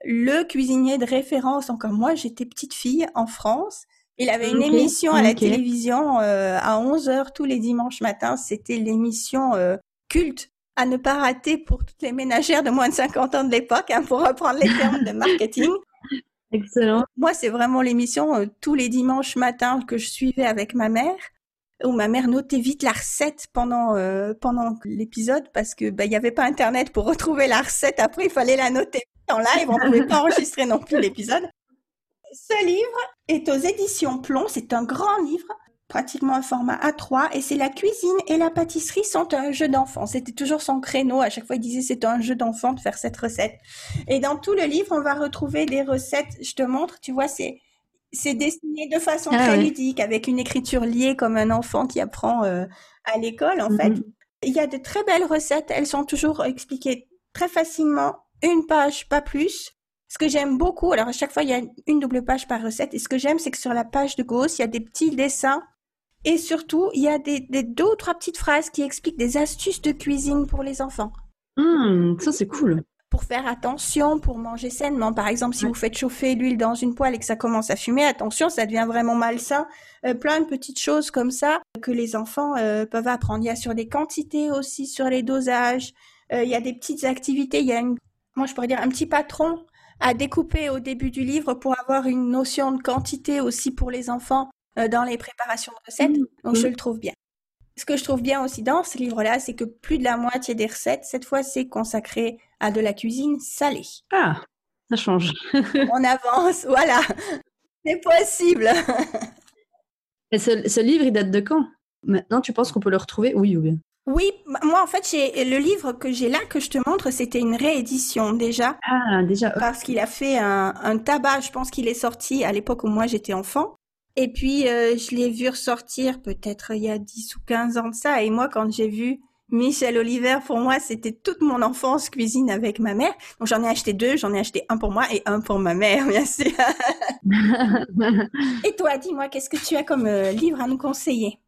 le cuisinier de référence. Encore moi, j'étais petite fille en France. Il avait une okay, émission à la okay. télévision euh, à 11h tous les dimanches matins. C'était l'émission euh, culte à ne pas rater pour toutes les ménagères de moins de 50 ans de l'époque, hein, pour reprendre les termes de marketing. [laughs] Excellent. Moi, c'est vraiment l'émission euh, tous les dimanches matins que je suivais avec ma mère, où ma mère notait vite la recette pendant euh, pendant l'épisode parce que bah il y avait pas internet pour retrouver la recette. Après, il fallait la noter en live. On pouvait pas [laughs] enregistrer non plus l'épisode. Ce livre est aux éditions Plomb. C'est un grand livre, pratiquement un format A3, et c'est la cuisine et la pâtisserie sont un jeu d'enfant. C'était toujours son créneau. À chaque fois, il disait c'est un jeu d'enfant de faire cette recette. Et dans tout le livre, on va retrouver des recettes. Je te montre, tu vois, c'est c'est dessiné de façon ah, très ouais. ludique, avec une écriture liée comme un enfant qui apprend euh, à l'école, en mm -hmm. fait. Il y a de très belles recettes. Elles sont toujours expliquées très facilement. Une page, pas plus. Ce que j'aime beaucoup, alors à chaque fois il y a une double page par recette, et ce que j'aime c'est que sur la page de gauche il y a des petits dessins et surtout il y a des, des deux ou trois petites phrases qui expliquent des astuces de cuisine pour les enfants. Mmh, ça c'est cool. pour faire attention, pour manger sainement. Par exemple, si vous faites chauffer l'huile dans une poêle et que ça commence à fumer, attention, ça devient vraiment malsain. Euh, plein de petites choses comme ça que les enfants euh, peuvent apprendre. Il y a sur les quantités aussi, sur les dosages. Euh, il y a des petites activités. Il y a une, moi je pourrais dire un petit patron à découper au début du livre pour avoir une notion de quantité aussi pour les enfants dans les préparations de recettes. Mmh. Donc je mmh. le trouve bien. Ce que je trouve bien aussi dans ce livre-là, c'est que plus de la moitié des recettes, cette fois, c'est consacré à de la cuisine salée. Ah, ça change. [laughs] On avance, voilà. C'est possible. Et ce, livre, il date de quand? Maintenant, tu penses qu'on peut le retrouver? Oui ou bien oui, moi en fait, j'ai le livre que j'ai là que je te montre, c'était une réédition déjà. Ah, déjà. Parce qu'il a fait un, un tabac, je pense qu'il est sorti à l'époque où moi j'étais enfant. Et puis, euh, je l'ai vu ressortir peut-être il y a 10 ou 15 ans de ça. Et moi, quand j'ai vu Michel Oliver, pour moi, c'était toute mon enfance cuisine avec ma mère. Donc, j'en ai acheté deux. J'en ai acheté un pour moi et un pour ma mère, bien sûr. [laughs] et toi, dis-moi, qu'est-ce que tu as comme euh, livre à nous conseiller?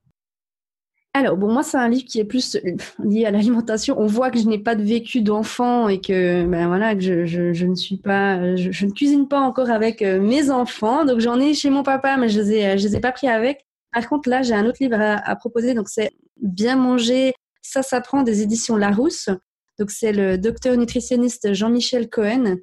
Alors, bon, moi, c'est un livre qui est plus euh, lié à l'alimentation. On voit que je n'ai pas de vécu d'enfant et que, ben voilà, que je, je, ne suis pas, je, ne cuisine pas encore avec euh, mes enfants. Donc, j'en ai chez mon papa, mais je les ai, je les ai pas pris avec. Par contre, là, j'ai un autre livre à, proposer. Donc, c'est Bien manger. Ça s'apprend des éditions Larousse. Donc, c'est le docteur nutritionniste Jean-Michel Cohen.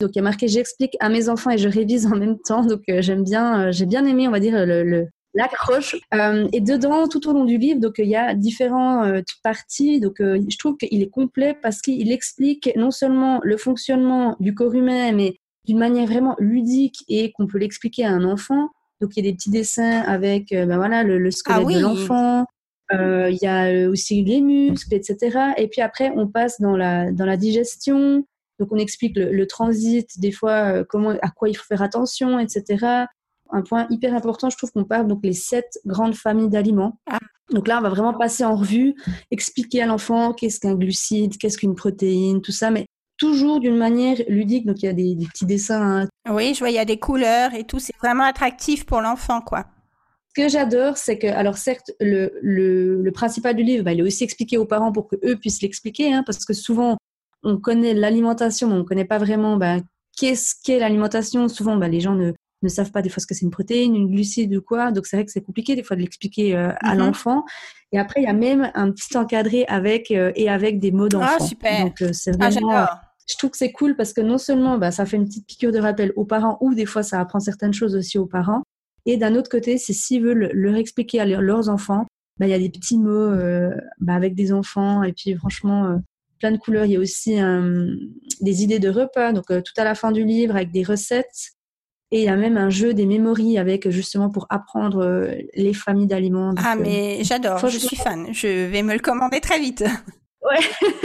Donc, il y a marqué J'explique à mes enfants et je révise en même temps. Donc, euh, j'aime bien, j'ai bien aimé, on va dire, le l'accroche. Euh, et dedans, tout au long du livre, donc il y a différentes euh, parties. Donc euh, je trouve qu'il est complet parce qu'il explique non seulement le fonctionnement du corps humain, mais d'une manière vraiment ludique et qu'on peut l'expliquer à un enfant. Donc il y a des petits dessins avec ben voilà le, squelette ah de l'enfant. Il y a aussi les muscles, etc. Et puis après, on passe dans la dans la digestion. Donc on explique le, le transit, des fois comment à quoi il faut faire attention, etc un point hyper important, je trouve qu'on parle donc les sept grandes familles d'aliments. Ah. Donc là, on va vraiment passer en revue, expliquer à l'enfant qu'est-ce qu'un glucide, qu'est-ce qu'une protéine, tout ça, mais toujours d'une manière ludique. Donc il y a des, petits dessins. Hein. Oui, je vois, il y a des couleurs et tout. C'est vraiment attractif pour l'enfant, quoi. Ce que j'adore, c'est que, alors certes, le, le, principal du livre, bah, il est aussi expliqué aux parents pour qu'eux puissent l'expliquer, hein, parce que souvent, on connaît l'alimentation, mais on ne connaît pas vraiment bah, qu'est-ce qu'est l'alimentation. Souvent, bah, les gens ne, ne savent pas des fois ce que c'est une protéine, une glucide ou quoi. Donc c'est vrai que c'est compliqué des fois de l'expliquer euh, à mhm. l'enfant. Et après il y a même un petit encadré avec euh, et avec des mots d'enfant. Ah super. Donc euh, c'est ah, vraiment. je trouve que c'est cool parce que non seulement bah, ça fait une petite piqûre de rappel aux parents ou des fois ça apprend certaines choses aussi aux parents. Et d'un autre côté, c'est s'ils veulent leur expliquer à leurs enfants, bah, il y a des petits mots bah, avec des enfants et puis franchement plein de couleurs. Il y a aussi des idées de repas, donc tout à la fin du livre avec des recettes et il y a même un jeu des mémories avec justement pour apprendre euh, les familles d'aliments. Ah, mais euh, j'adore, je suis fan. Je vais me le commander très vite. [laughs] Ouais.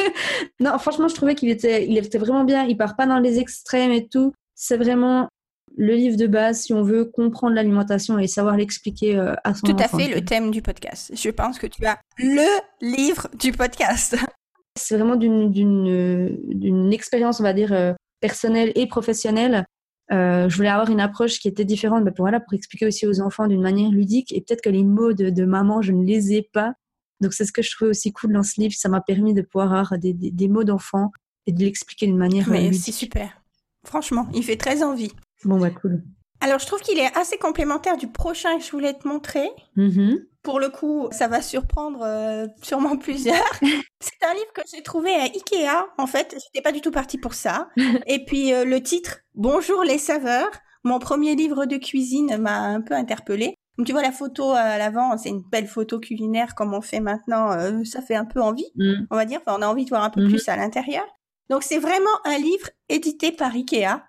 [laughs] non, franchement, je trouvais qu'il était, il était vraiment bien. Il part pas dans les extrêmes et tout. C'est vraiment le livre de base si on veut comprendre l'alimentation et savoir l'expliquer euh, à son Tout à fait le thème du podcast. Je pense que tu as le livre du podcast. [laughs] C'est vraiment d'une expérience, on va dire, personnelle et professionnelle euh, je voulais avoir une approche qui était différente bah, pour, voilà, pour expliquer aussi aux enfants d'une manière ludique. Et peut-être que les mots de, maman, je ne les ai pas. Donc c'est ce que je trouvais aussi cool dans ce livre. Ça m'a permis de pouvoir avoir des, des, mots d'enfant et de l'expliquer d'une manière Mais c'est super. Franchement, il fait très envie. Bon, bah cool. Alors, je trouve qu'il est assez complémentaire du prochain que je voulais te montrer. Mm-hmm. Pour le coup, ça va surprendre euh, sûrement [laughs] plusieurs. c'est un livre que j'ai trouvé à Ikea. En fait, j'étais pas du tout partie pour ça. [laughs] Et puis euh, le titre Bonjour les saveurs. Mon premier livre de cuisine m'a un peu interpellée. Donc tu vois la photo à l'avant, c'est une belle photo culinaire comme on fait maintenant. Euh, ça fait un peu envie, mm. on va dire. Enfin, on a envie de voir un peu mm-hmm. plus à l'intérieur. Donc c'est vraiment un livre édité par Ikea.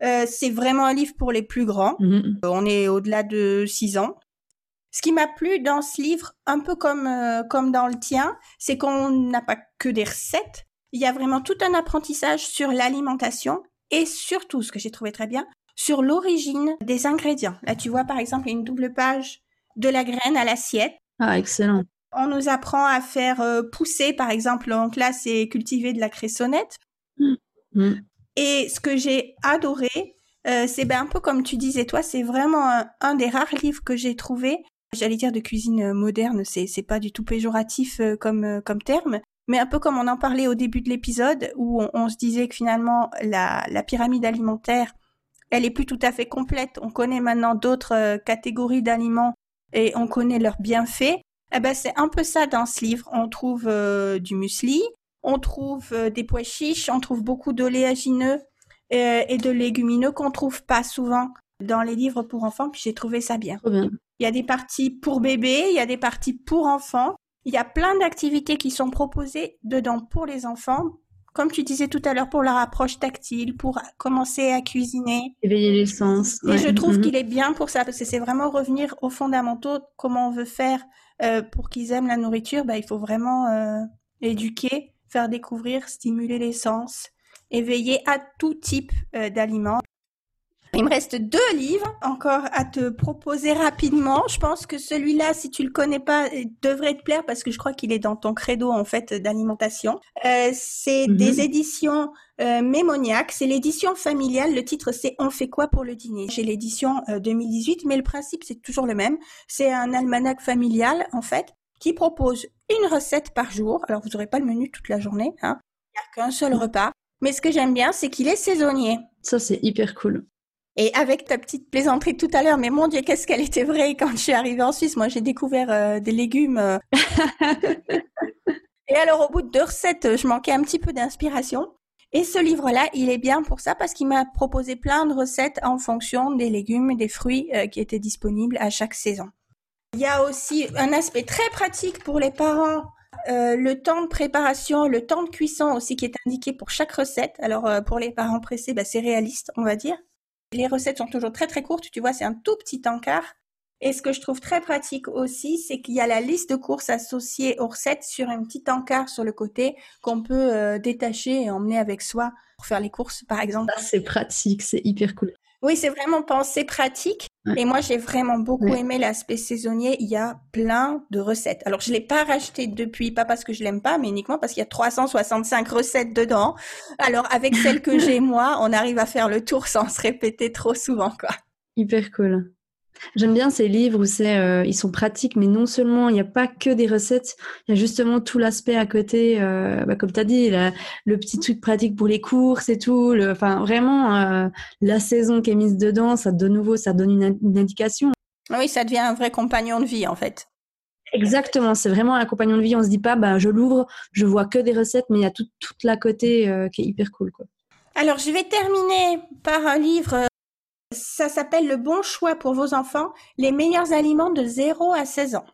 C'est vraiment un livre pour les plus grands. Mm-hmm. on est au-delà de 6 ans. Ce qui m'a plu dans ce livre, un peu comme euh, comme dans le tien, c'est qu'on n'a pas que des recettes. Il y a vraiment tout un apprentissage sur l'alimentation et surtout, ce que j'ai trouvé très bien, sur l'origine des ingrédients. Là, tu vois par exemple une double page de la graine à l'assiette. Ah, excellent. On nous apprend à faire euh, pousser, par exemple, donc là, c'est cultiver de la cressonnette. Mmh. Et ce que j'ai adoré, euh, c'est ben, un peu comme tu disais toi, c'est vraiment un, des rares livres que j'ai trouvé J'allais dire de cuisine euh, moderne, c'est c'est pas du tout péjoratif euh, comme euh, comme terme, mais un peu comme on en parlait au début de l'épisode, où on, se disait que finalement la, la, pyramide alimentaire, elle est plus tout à fait complète. On connaît maintenant d'autres catégories d'aliments et on connaît leurs bienfaits. Eh ben c'est un peu ça dans ce livre. On trouve du muesli, on trouve euh, des pois chiches, on trouve beaucoup d'oléagineux et de légumineux qu'on trouve pas souvent dans les livres pour enfants. Puis j'ai trouvé ça bien. bien. Il y a des parties pour bébés, il y a des parties pour enfants. Il y a plein d'activités qui sont proposées dedans pour les enfants, comme tu disais tout à l'heure, pour leur approche tactile, pour commencer à cuisiner. Éveiller les sens. Et je trouve mhm. qu'il est bien pour ça, parce que c'est vraiment revenir aux fondamentaux, comment on veut faire euh, pour qu'ils aiment la nourriture. Bah, il faut vraiment euh, éduquer, faire découvrir, stimuler les sens, éveiller à tout type euh, d'aliments. Il me reste deux livres encore à te proposer rapidement. Je pense que celui-là, si tu le connais pas, devrait te plaire parce que je crois qu'il est dans ton credo en fait d'alimentation. Euh, c'est mhm. des éditions euh, Mémoniac. C'est l'édition familiale. Le titre c'est On fait quoi pour le dîner? J'ai l'édition 2018, euh, mais le principe c'est toujours le même. C'est un almanach familial en fait qui propose une recette par jour. Alors vous n'aurez pas le menu toute la journée. Hein. Il n'y a qu'un seul repas. Mais ce que j'aime bien, c'est qu'il est saisonnier. Ça, c'est hyper cool. Et avec ta petite plaisanterie tout à l'heure, mais mon Dieu, qu'est-ce qu'elle était vraie quand je suis arrivée en Suisse. Moi, j'ai découvert euh, des légumes. Euh. [laughs] et alors, au bout de deux recettes, je manquais un petit peu d'inspiration. Et ce livre-là, il est bien pour ça parce qu'il m'a proposé plein de recettes en fonction des légumes et des fruits euh, qui étaient disponibles à chaque saison. Il y a aussi un aspect très pratique pour les parents le temps de préparation, le temps de cuisson aussi qui est indiqué pour chaque recette. Alors pour les parents pressés, bah, c'est réaliste, on va dire. Les recettes sont toujours très très courtes, tu vois, c'est un tout petit encart. Et ce que je trouve très pratique aussi, c'est qu'il y a la liste de courses associée aux recettes sur un petit encart sur le côté qu'on peut euh, détacher et emmener avec soi pour faire les courses, par exemple. c'est pratique, c'est hyper cool. Oui, c'est vraiment pensé pratique. Et moi, j'ai vraiment beaucoup aimé l'aspect saisonnier. Il y a plein de recettes. Alors, je l'ai pas racheté depuis, pas parce que je l'aime pas, mais uniquement parce qu'il y a 365 recettes dedans. Alors, avec celles que [laughs] j'ai moi, on arrive à faire le tour sans se répéter trop souvent, quoi. Hyper cool. J'aime bien ces livres où c'est, euh, ils sont pratiques, mais non seulement il n'y a pas que des recettes, il y a justement tout l'aspect à côté, euh, bah, comme tu as dit, le petit truc pratique pour les courses et tout. Le, enfin, vraiment, euh, la saison qui est mise dedans, ça de nouveau, ça donne une, indication. Oui, ça devient un vrai compagnon de vie en fait. Exactement, c'est vraiment un compagnon de vie. On se dit pas, bah, je l'ouvre, je vois que des recettes, mais il y a tout, toute la côté qui est hyper cool. Quoi. Alors, je vais terminer par un livre ça s'appelle Le bon choix pour vos enfants, les meilleurs aliments de 0 à 16 ans.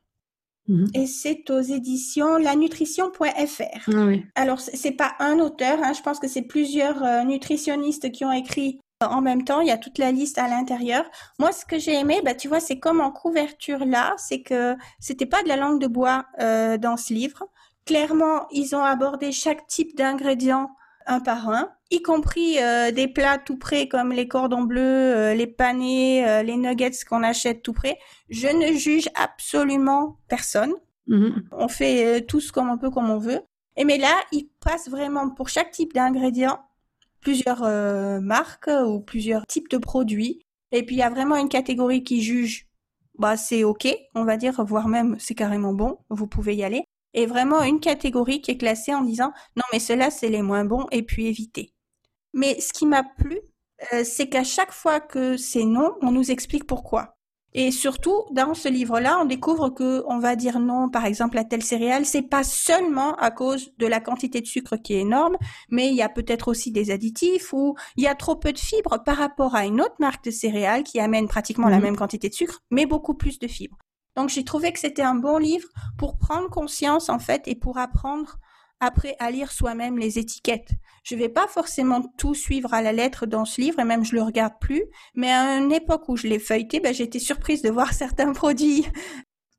Mhm. Et c'est aux éditions lanutrition.fr. Ah oui. Alors, c'est pas un auteur, hein, je pense que c'est plusieurs euh, nutritionnistes qui ont écrit en même temps, il y a toute la liste à l'intérieur. Moi, ce que j'ai aimé, bah, tu vois, c'est comme en couverture là, c'est que c'était pas de la langue de bois euh, dans ce livre. Clairement, ils ont abordé chaque type d'ingrédient un par un, y compris euh, des plats tout prêts comme les cordons bleus, euh, les panés, euh, les nuggets qu'on achète tout prêts. Je ne juge absolument personne. Mhm. On fait tous comme on peut, comme on veut. Et mais là, il passe vraiment pour chaque type d'ingrédient plusieurs marques ou plusieurs types de produits. Et puis il y a vraiment une catégorie qui juge, bah c'est ok, on va dire, voire même c'est carrément bon, vous pouvez y aller et vraiment une catégorie qui est classée en disant non mais ceux-là c'est les moins bons et puis éviter. Mais ce qui m'a plu, euh, c'est qu'à chaque fois que c'est non, on nous explique pourquoi. Et surtout, dans ce livre-là, on découvre que on va dire non, par exemple, à telle céréale, c'est pas seulement à cause de la quantité de sucre qui est énorme, mais il y a peut-être aussi des additifs ou il y a trop peu de fibres par rapport à une autre marque de céréales qui amène pratiquement la mmh. même quantité de sucre, mais beaucoup plus de fibres. Donc j'ai trouvé que c'était un bon livre pour prendre conscience en fait et pour apprendre après à lire soi-même les étiquettes. Je vais pas forcément tout suivre à la lettre dans ce livre et même je le regarde plus, mais à une époque où je l'ai feuilleté, ben, j'ai été surprise de voir [laughs] certains produits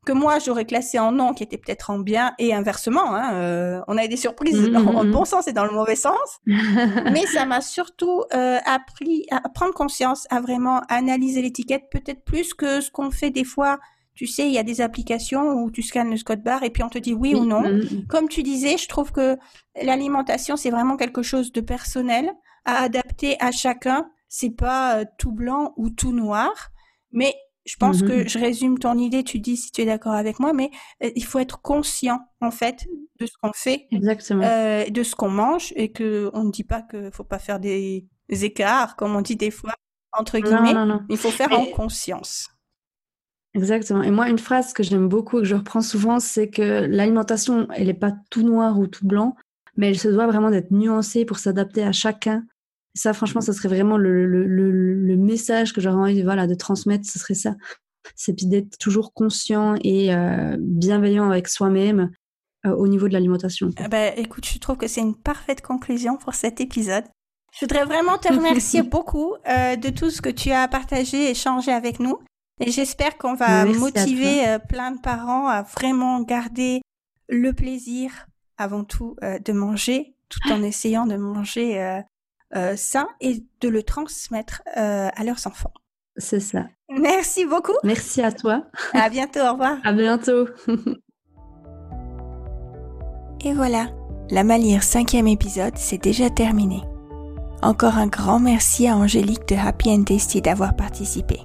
que moi j'aurais classés en non qui étaient peut-être en bien et inversement. Hein, euh, on a eu des surprises mmh, dans le mmh, bon mmh. sens et dans le mauvais sens, [laughs] mais ça m'a surtout euh, appris à prendre conscience, à vraiment analyser l'étiquette peut-être plus que ce qu'on fait des fois tu sais, il y a des applications où tu scannes le code barre et puis on te dit oui, ou non. Mm, mm. Comme tu disais, je trouve que l'alimentation, c'est vraiment quelque chose de personnel à adapter à chacun. C'est pas euh, tout blanc ou tout noir, mais je pense que mhm. je résume ton idée, tu dis si tu es d'accord avec moi, mais euh, il faut être conscient en fait de ce qu'on fait, euh, de ce qu'on mange et que on ne dit pas qu'il faut pas faire des, écarts comme on dit des fois entre guillemets. Il faut faire en conscience. Exactement. Et moi, une phrase que j'aime beaucoup et que je reprends souvent, c'est que l'alimentation, elle n'est pas tout noir ou tout blanc, mais elle se doit vraiment d'être nuancée pour s'adapter à chacun ça, franchement, ça serait vraiment le, le, le, message que j'aurais envie voilà, de transmettre, ce serait ça. C'est d'être toujours conscient et euh, bienveillant avec soi-même euh, au niveau de l'alimentation. Bah, écoute, je trouve que c'est une parfaite conclusion pour cet épisode. Je voudrais vraiment te remercier [laughs] beaucoup euh, de tout ce que tu as partagé, échangé avec nous. Et j'espère qu'on va motiver plein de parents à vraiment garder le plaisir avant tout de manger, tout en essayant de manger euh, ça et de le transmettre euh, à leurs enfants. C'est ça. Merci beaucoup. Merci à toi. À bientôt, au revoir. À bientôt. et voilà, la Malire cinquième épisode, c'est déjà terminé. Encore un grand merci à Angélique de Happy and Tasty d'avoir participé.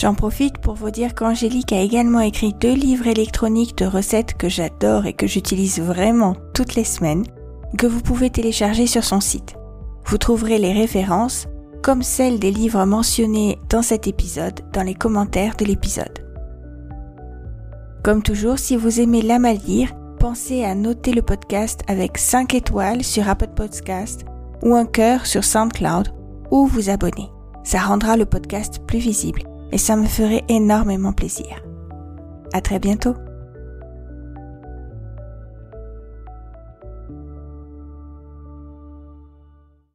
J'en profite pour vous dire qu'Angélique a également écrit deux livres électroniques de recettes que j'adore et que j'utilise vraiment toutes les semaines, que vous pouvez télécharger sur son site. Vous trouverez les références, comme celles des livres mentionnés dans cet épisode, dans les commentaires de l'épisode. Comme toujours, si vous aimez la lire, pensez à noter le podcast avec 5 étoiles sur Apple Podcast ou un cœur sur SoundCloud ou vous abonner. Ça rendra le podcast plus visible et ça me ferait énormément plaisir. À très bientôt!